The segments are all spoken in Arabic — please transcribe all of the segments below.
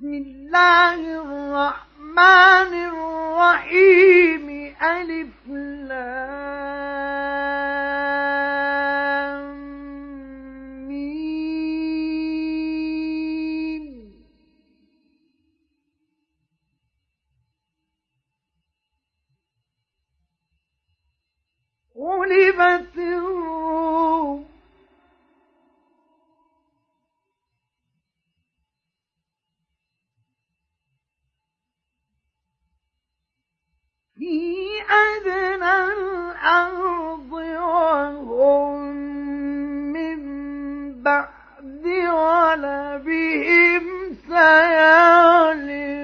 بسم الله الرحمن الرحيم. ألف لام غلبت أدنى الأرض وهم من بعد غلبهم سيغلبون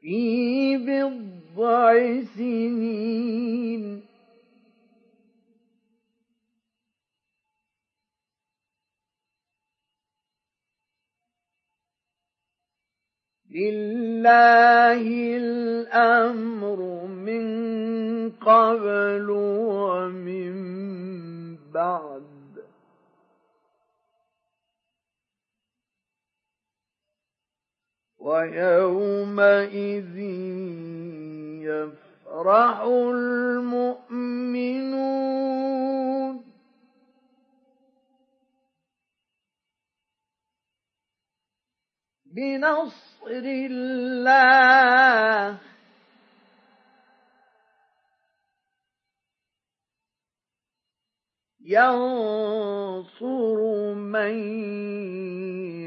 في بضع سنين لله الأمر من قبل ومن بعد. ويومئذ يفرح المؤمنون. بنصر الله. ينصر من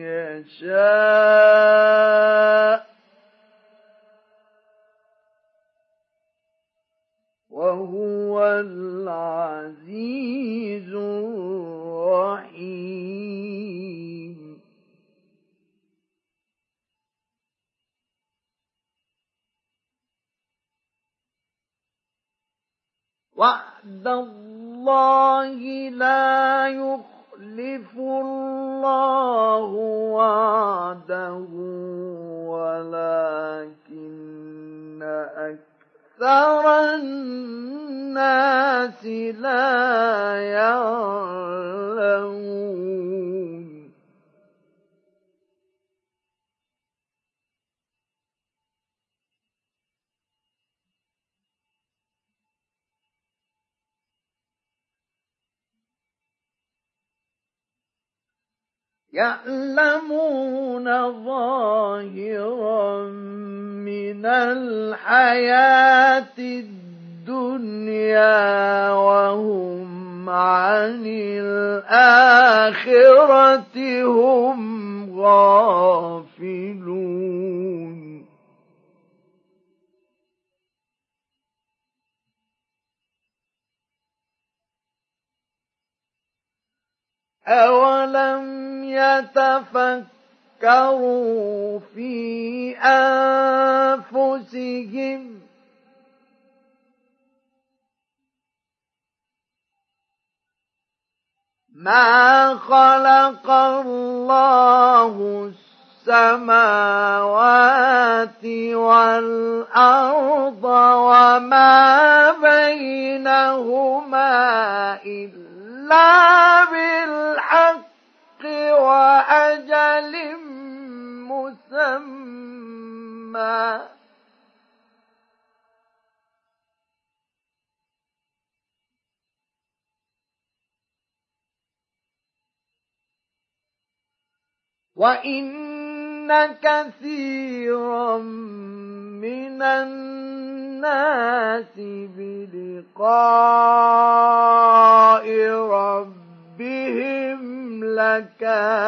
يشاء. وهو العزيز الرحيم. وعد الله لا يخلف الله وعده ولكن أكثر الناس لا يعلمون يعلمون ظاهرا من الحياة الدنيا وهم عن الآخرة هم غافلون. أولم يتفكروا في أنفسهم ما خلق الله السماوات والأرض وما بينهما إلا بالحق وأجل مسمى. وإن كثيرا من الناس بلقاء ربهم لكافرون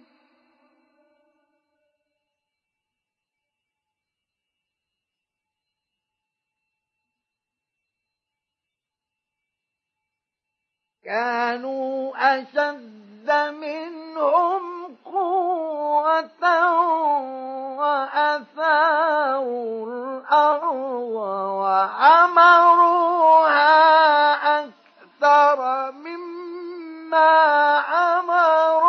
كانوا أشد منهم قوة وأثاروا الأرض وعمروها أكثر مما عمروها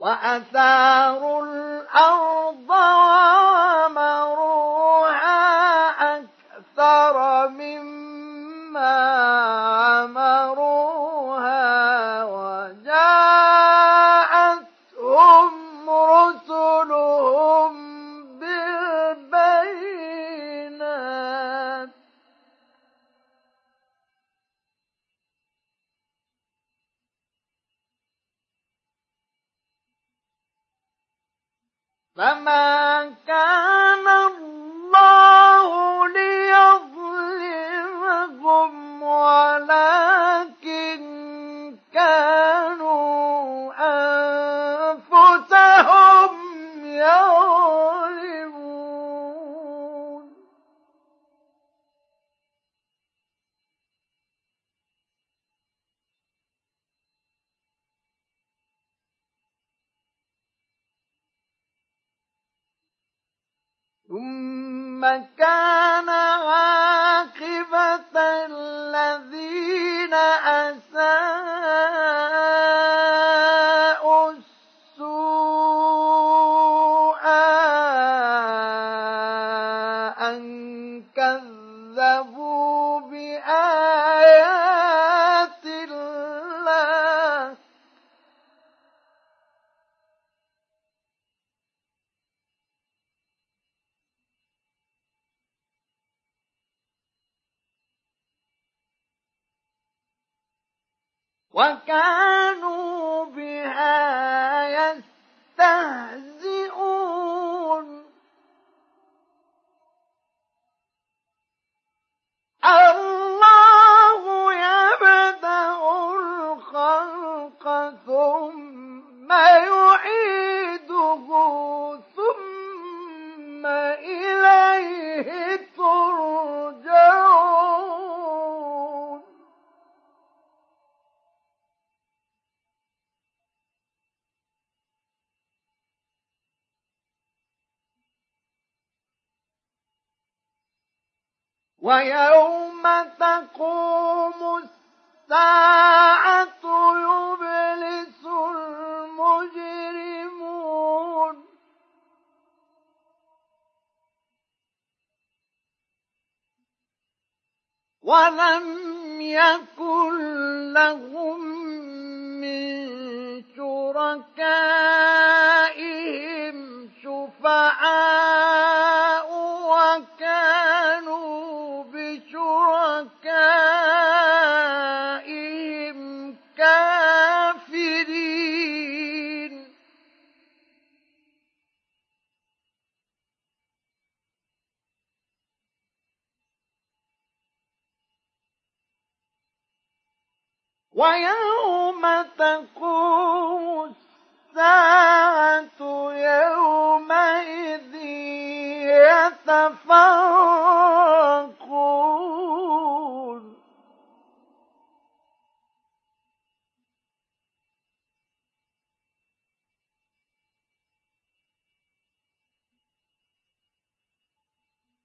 وأثاروا الأرض وعمروها فما كان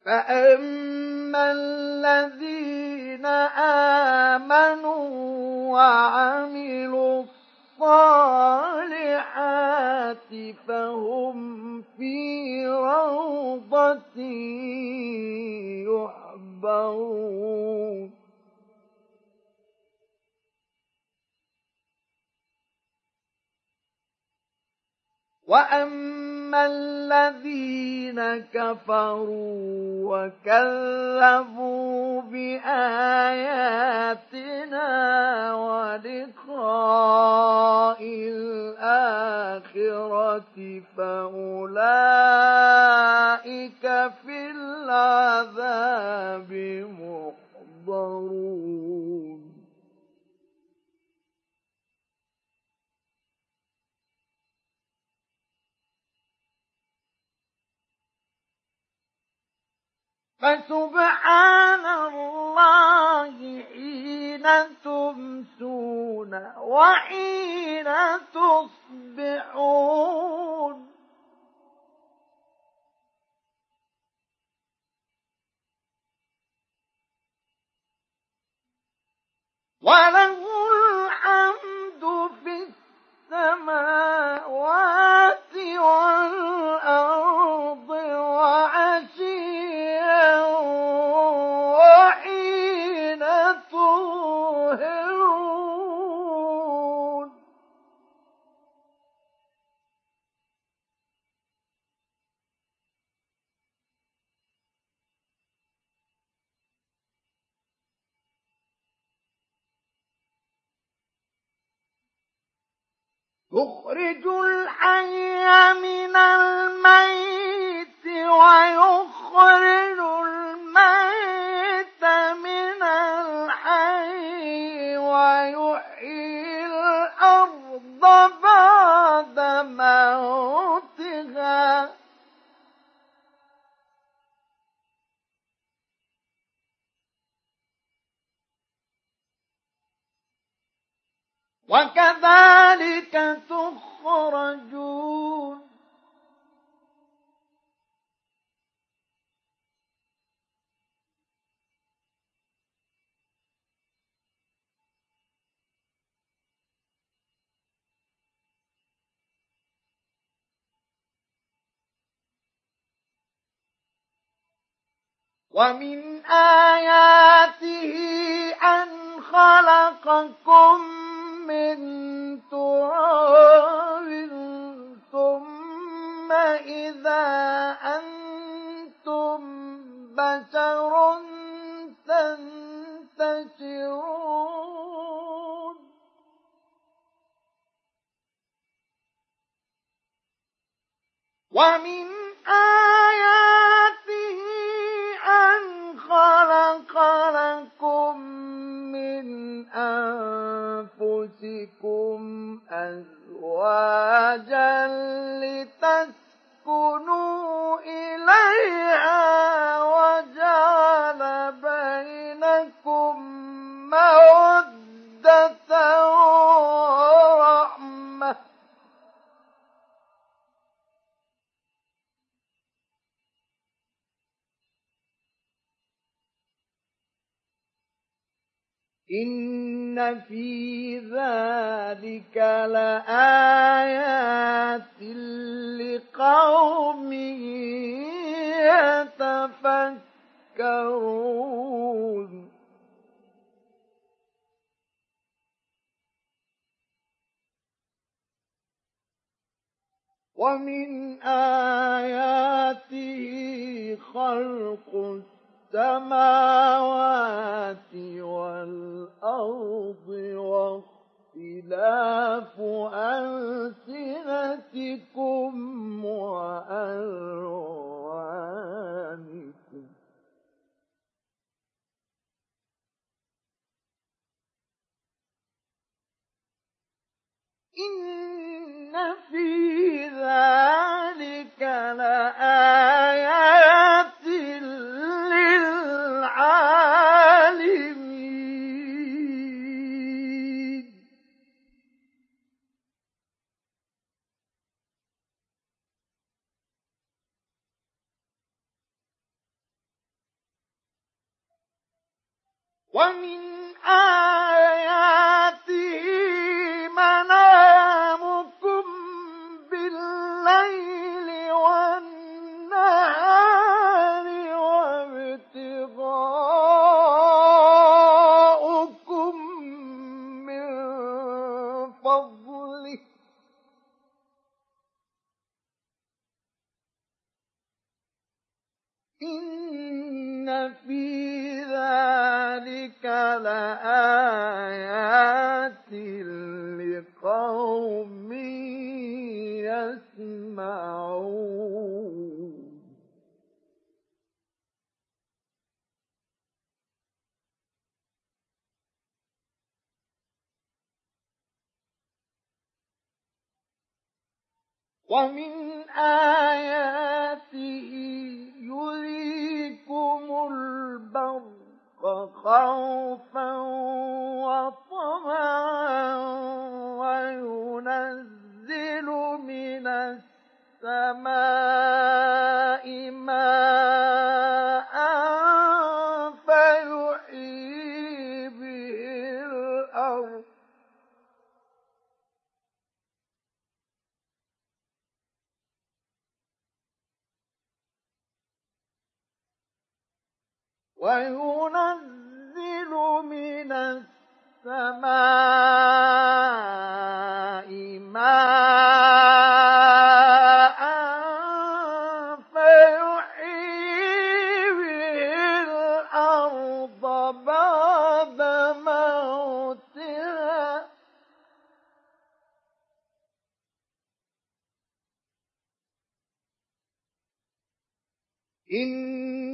فأما الذين آمنوا وعملوا الصالحات فهم في روضة يحبرون واما الذين كفروا وكذبوا باياتنا ولقاء الاخره فاولئك في العذاب محضرون فسبحان الله حين تمسون وحين تصبحون. وله ومن آيات السماوات والأرض واختلاف ألسنتكم وألوانكم. إن في ذلك لآيات ومن آياته لآيات لقوم يسمعون. ومن آياته خوفا وطمعا وينزل من السماء وينزل من السماء ماء فيحيي الأرض بعد موتها. إن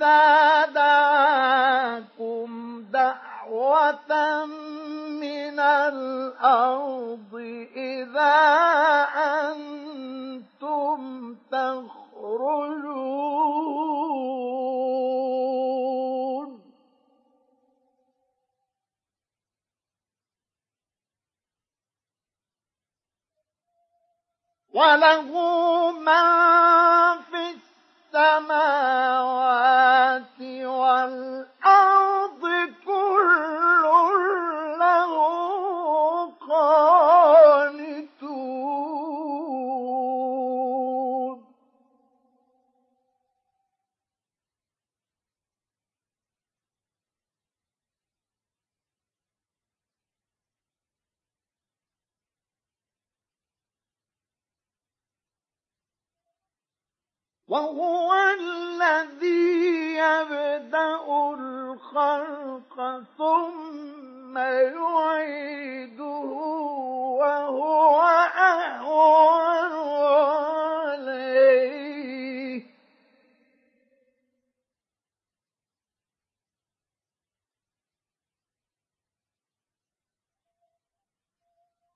إذا دعاكم دعوة من الأرض إذا أنتم تخرجون وله من في السماوات والأرض كل وهو الذي يبدأ الخلق ثم يعيده وهو أهون عليه.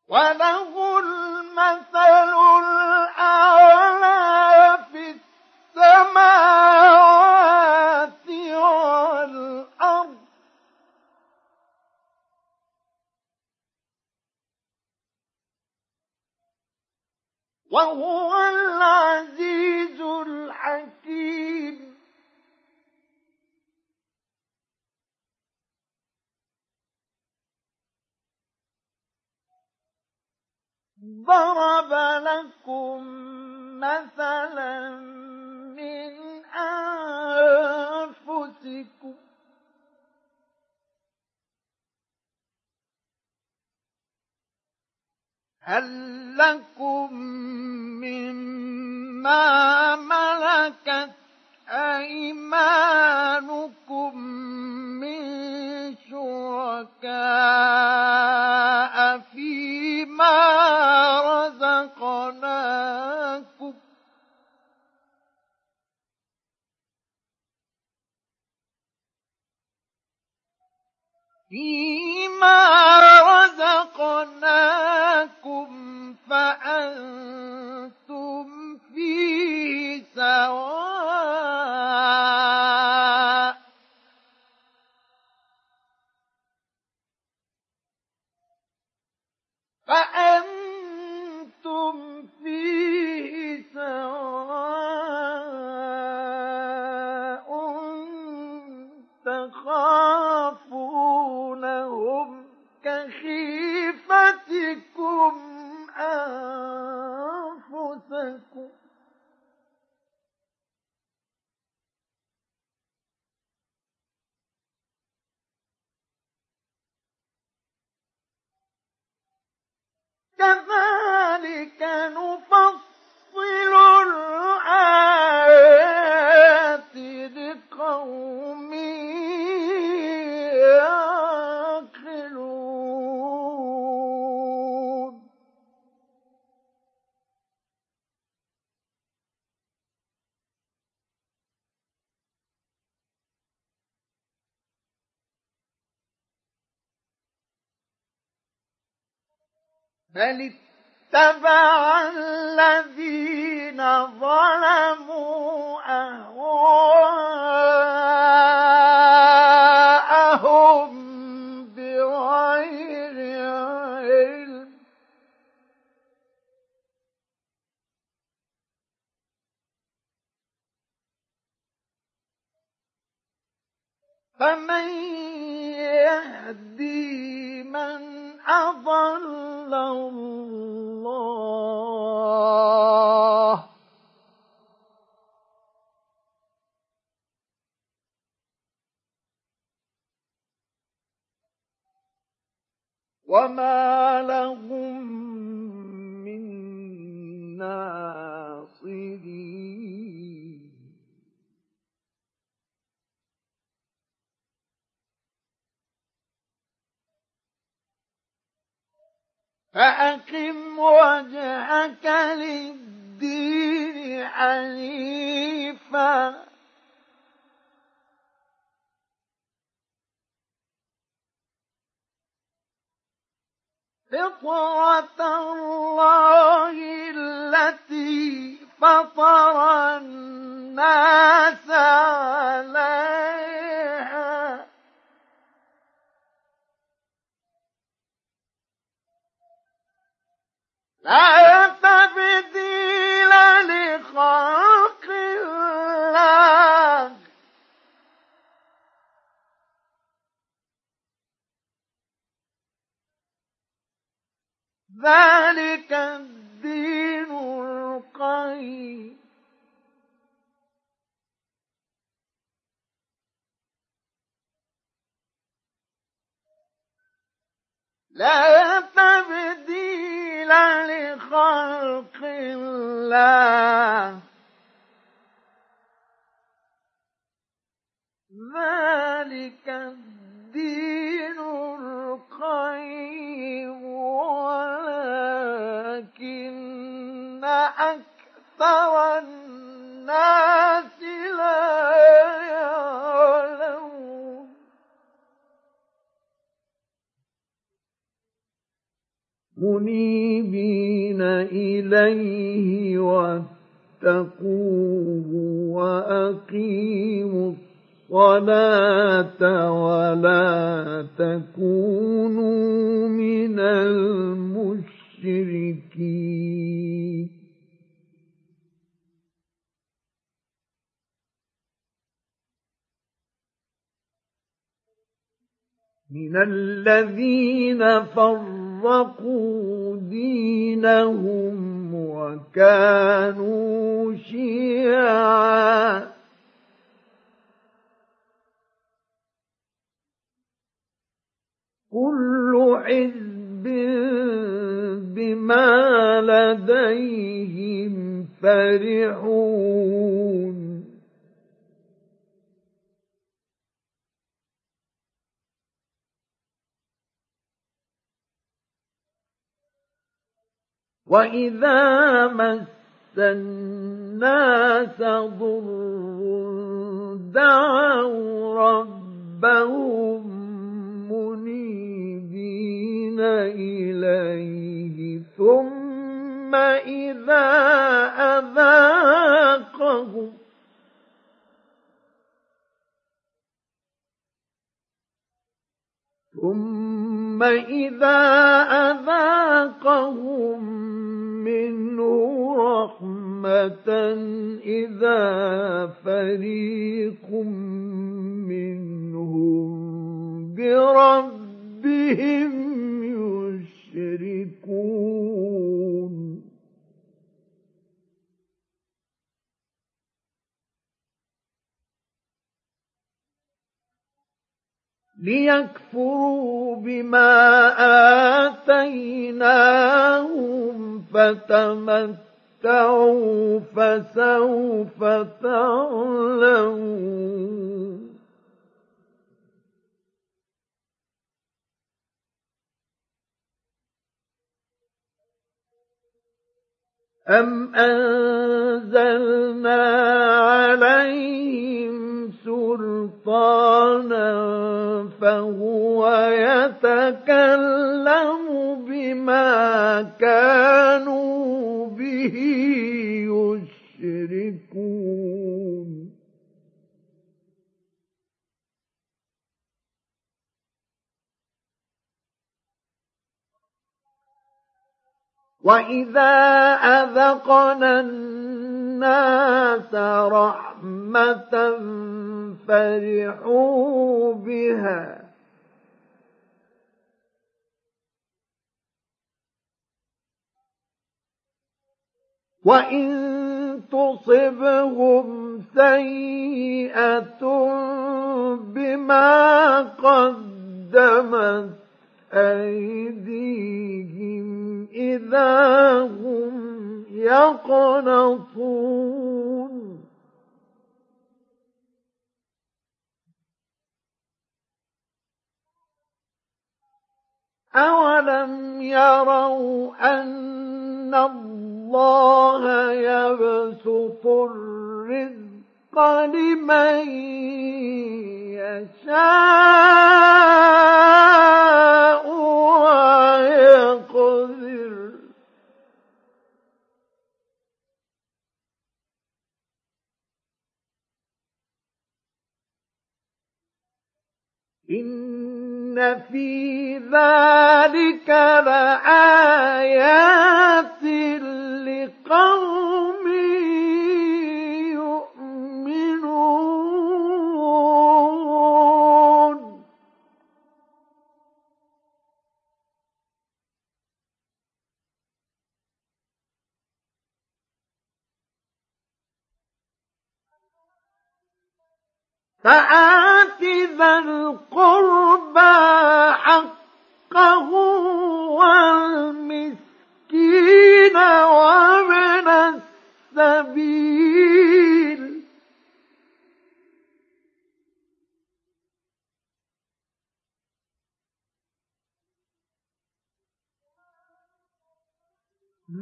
وله المثل الأعلى في السماوات والأرض. وهو العزيز الحكيم. ضرب لكم مثلا من أنفسكم. هل لكم مما ملكت أيمانكم من شركاء فيما رزقناكم؟ فيما رزقناكم فأنتم فيه سواء كذلك نفصل الآيات لقوم بل اتبع الذين ظلموا أهواءهم بغير علم. فمن يهدي من أضل الله وما لهم من ناصرين. فأقم وجهك للدين حنيفا. فطرة الله التي فطر الناس عليها. لا لخلق الله. ذلك الدين القيم. لا دينهم وكانوا شيعا. كل حزب بما لديهم فرحون. وإذا مس الناس ضر دعوا ربهم منيبين إليه ثم إذا أذاقهم ثم إذا أذاقهم منه رحمة إذا فريق منهم بربهم يشركون ليكفروا بما آتيناهم فتمتعوا فسوف تعلمون. أم أنزلنا عليهم سلطانا فهو يتكلم بما كانوا به يشركون. وإذا أذقنا الناس رحمة فرحوا بها وإن تصبهم سيئة بما قدمت أيديهم إذا هم يقنطون. أولم يروا أن الله يبسط الرزق لمن يشاء. إن في ذلك لآيات لقوم فآت ذا القربى حقه والمسكين وابن السبيل.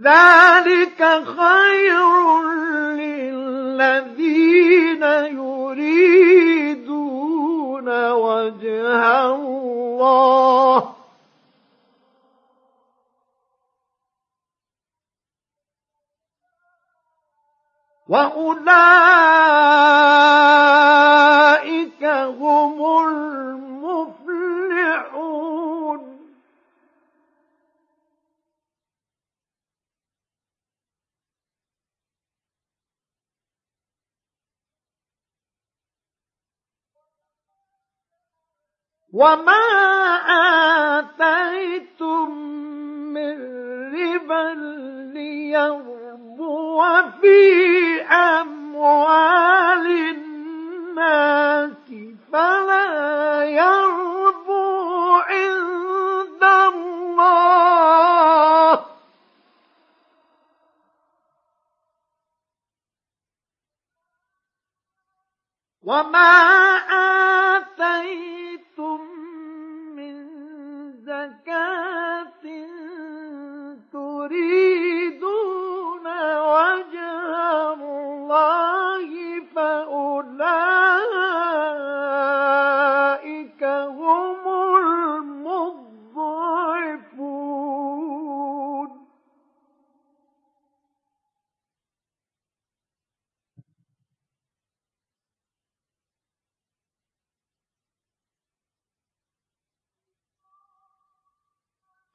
ذلك خير للذين يريدون وجه الله. وأولئك وما آتيتم من ربا ليربو في أموال الناس فلا يربو عند الله وما آتيتم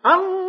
الله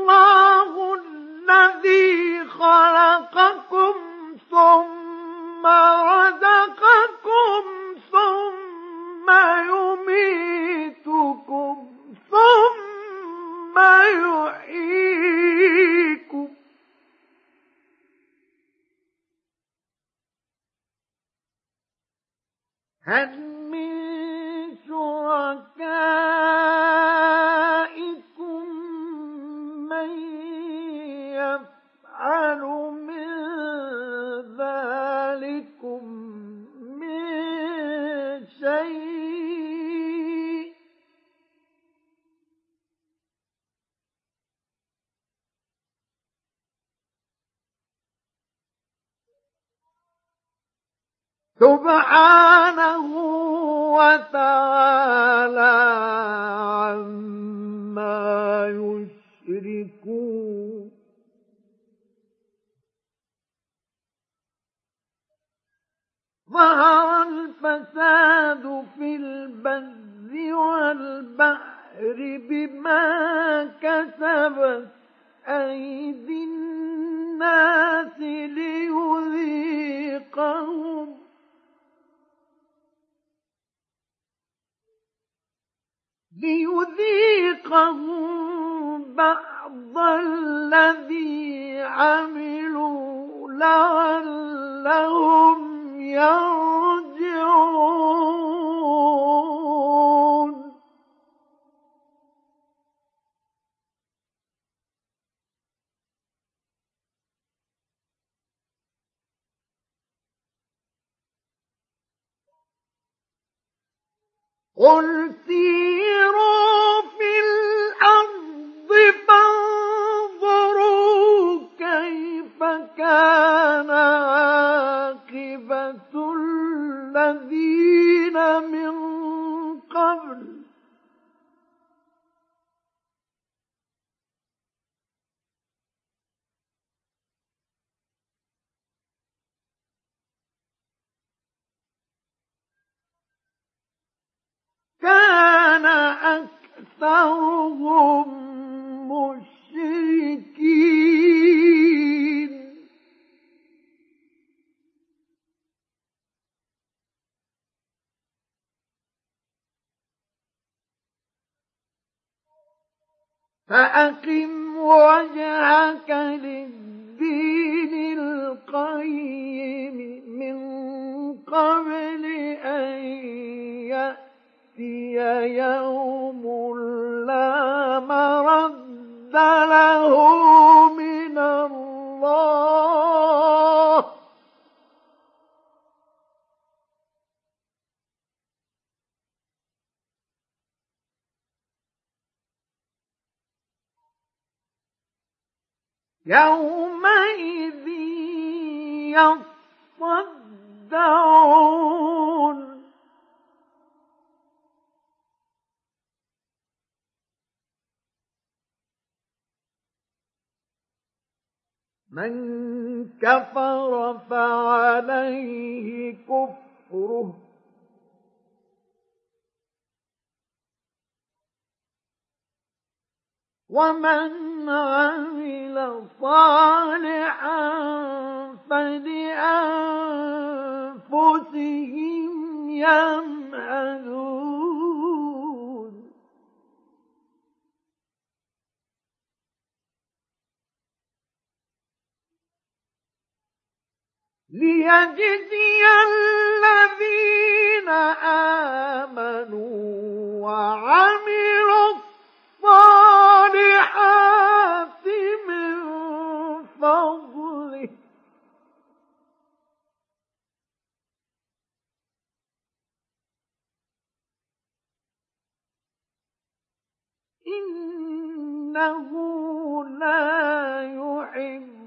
ليذيقهم بعض الذي عملوا لعلهم يرجعون. قل سيروا في الأرض فانظروا كيف كان عاقبة الذين من قبل كان أكثرهم مشركين. فأقم وجهك للدين القيم من قبل أن يأتي يوم لا مرد له من الله. يومئذ يصدعون من كفر فعليه كفره. ومن عمل صالحا فلأنفسهم يمهدون. ليجزي الذين آمنوا وعملوا الصالحات من فضله. إنه لا يحب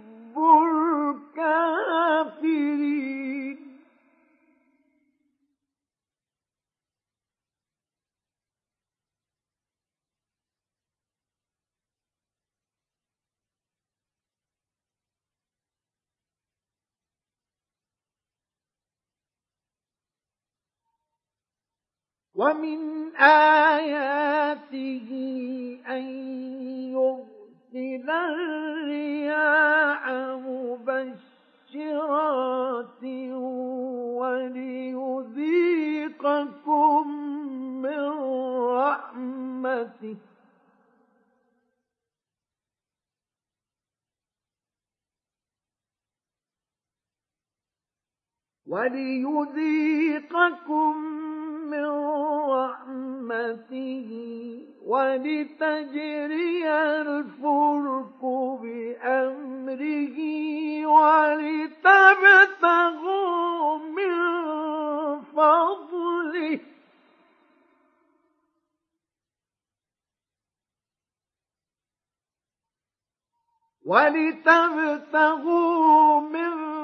ومن آياته أن يرسل الرياح مبشرات وليذيقكم من رحمته. وليذيقكم من رحمته ولتجري الفلك بأمره ولتبتغوا من فضله. ولتبتغوا من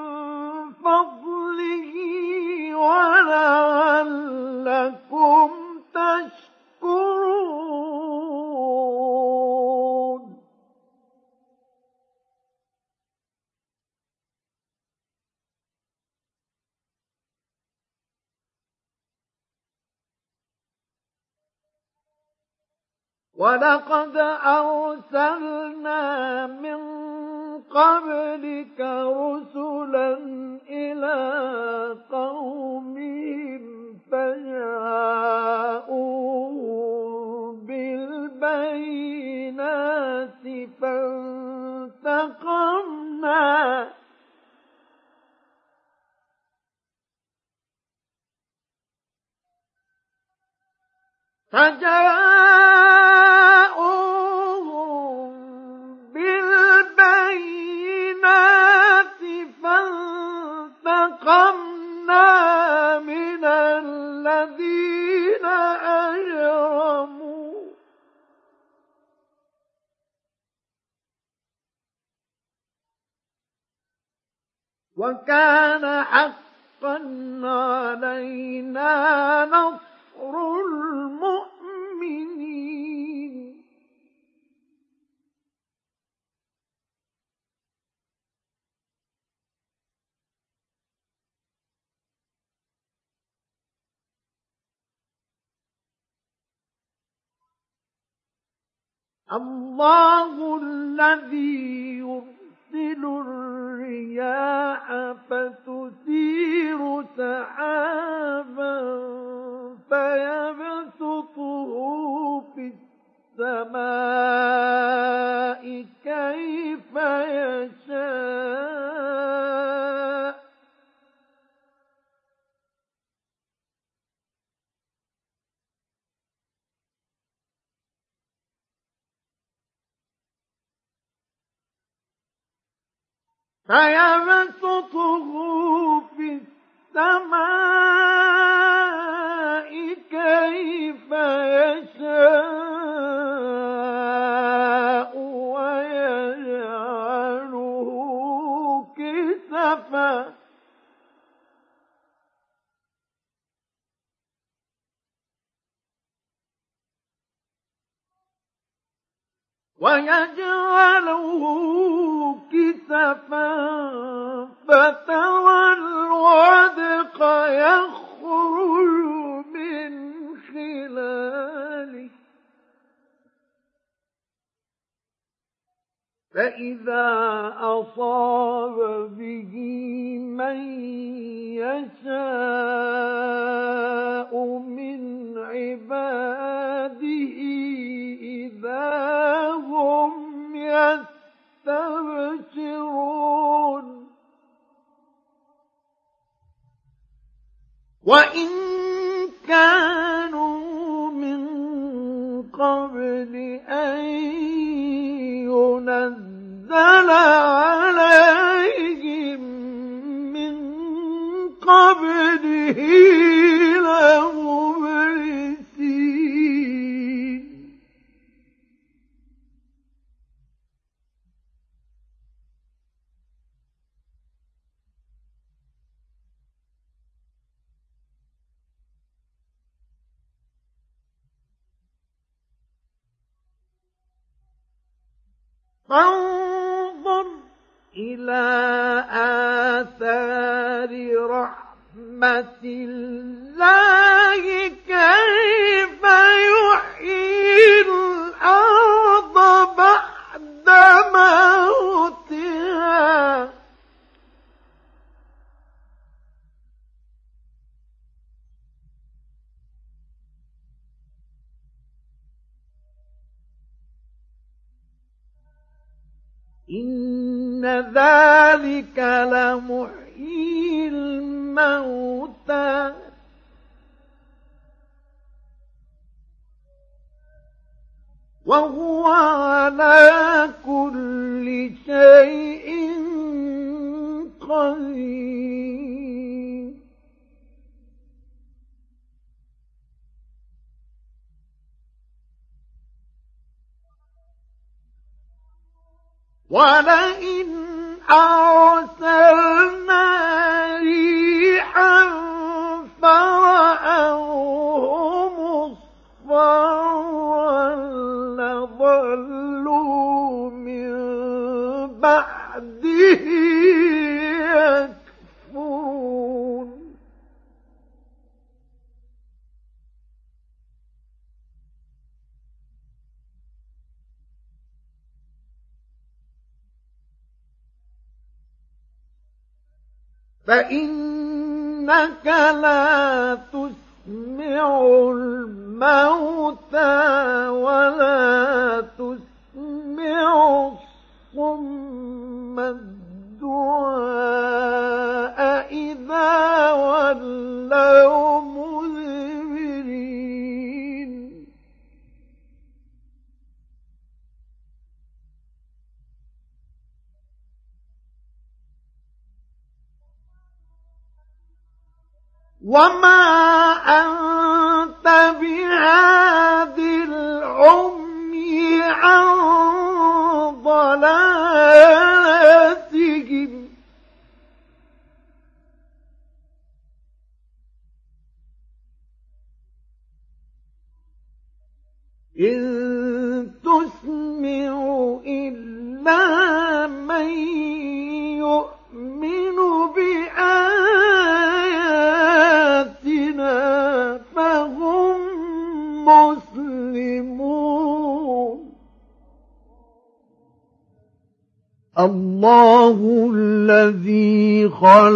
ولعلكم تشكرون. ولقد أرسلنا من قبلك رسلا إلى قومهم فجاءوا بالبينات فانتقمنا. فجاءوهم بالبينات فانتقمنا. من الذين أجرموا. وكان حقا علينا نصر المؤمنين. الله الذي يرسل الرياح فتثير سحابا فيبسطه في السماء كيف يشاء. فيبسطه في السماء كيف يشاء ويجعله كسفا. ويجعله كسفا فترى الودق يخرج من خلاله. فإذا أصاب به من يشاء وإن وهو على كل شيء قدير. ولئن أرسلنا بعده فإنك لا تسمع الموتى ولا تسمع الصم. الدعاء إذا ولوا وما أنت بهاد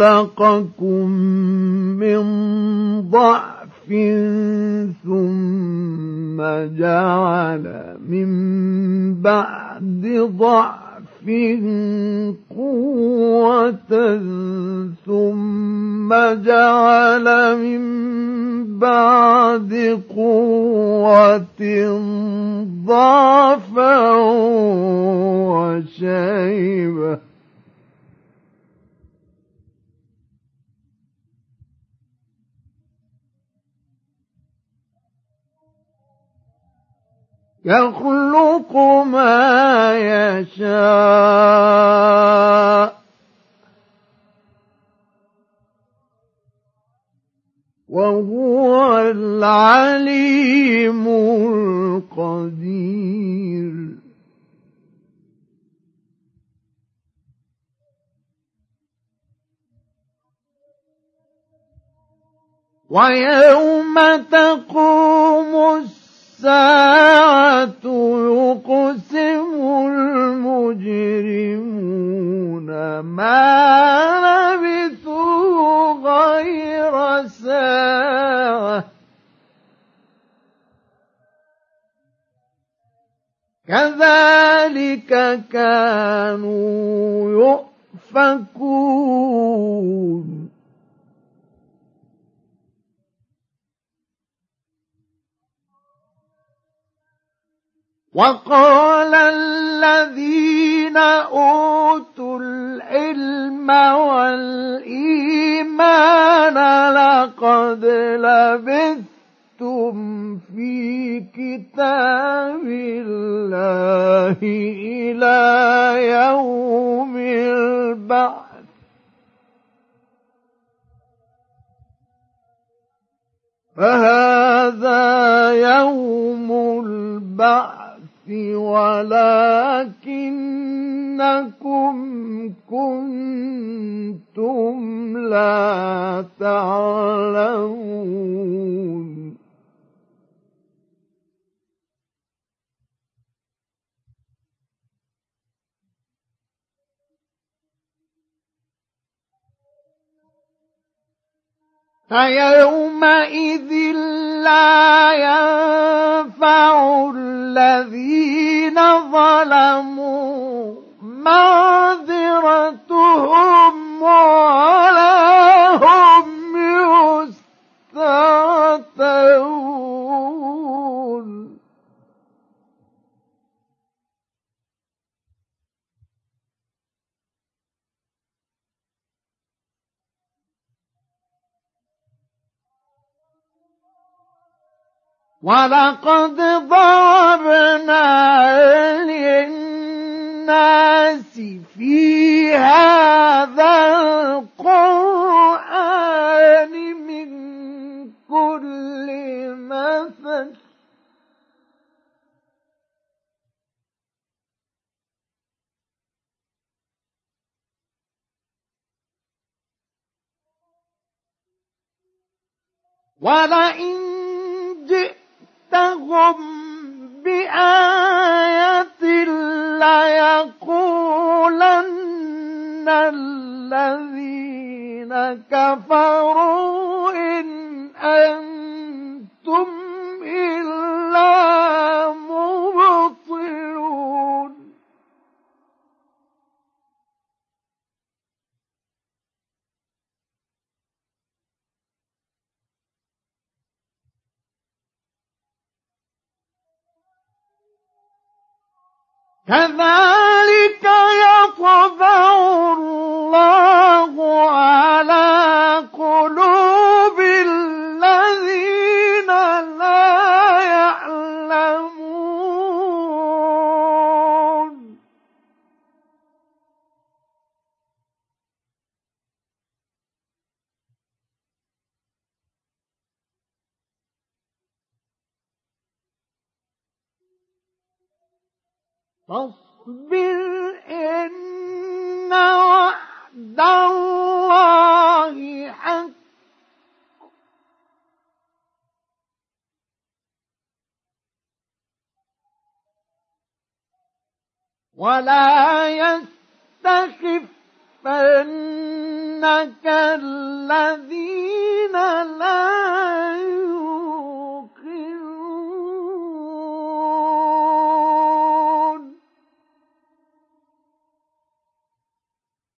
خلقكم من ضعف ثم جعل من بعد ضعف قوة ثم جعل من بعد قوة ضعفا وشيبة يخلق ما يشاء. وهو العليم القدير. ويوم تقوم الساعة الساعة يقسم المجرمون ما لبثوا غير ساعة. كذلك كانوا يؤفكون. وقال الذين أوتوا العلم والإيمان لقد لبثتم في كتاب الله إلى يوم البعث. فهذا يوم البعث. ولكنكم كنتم لا فيومئذ لا ينفع الذين ظلموا معذرتهم ولا ولقد ضربنا للناس في هذا القرآن من كل مثل ولئن جئتهم بآية ليقولن الذين كفروا إن أنتم كذلك يطبع الله على قلوب فاصبر إن وعد الله حق. ولا يستخفنك الذين لا يوقنون.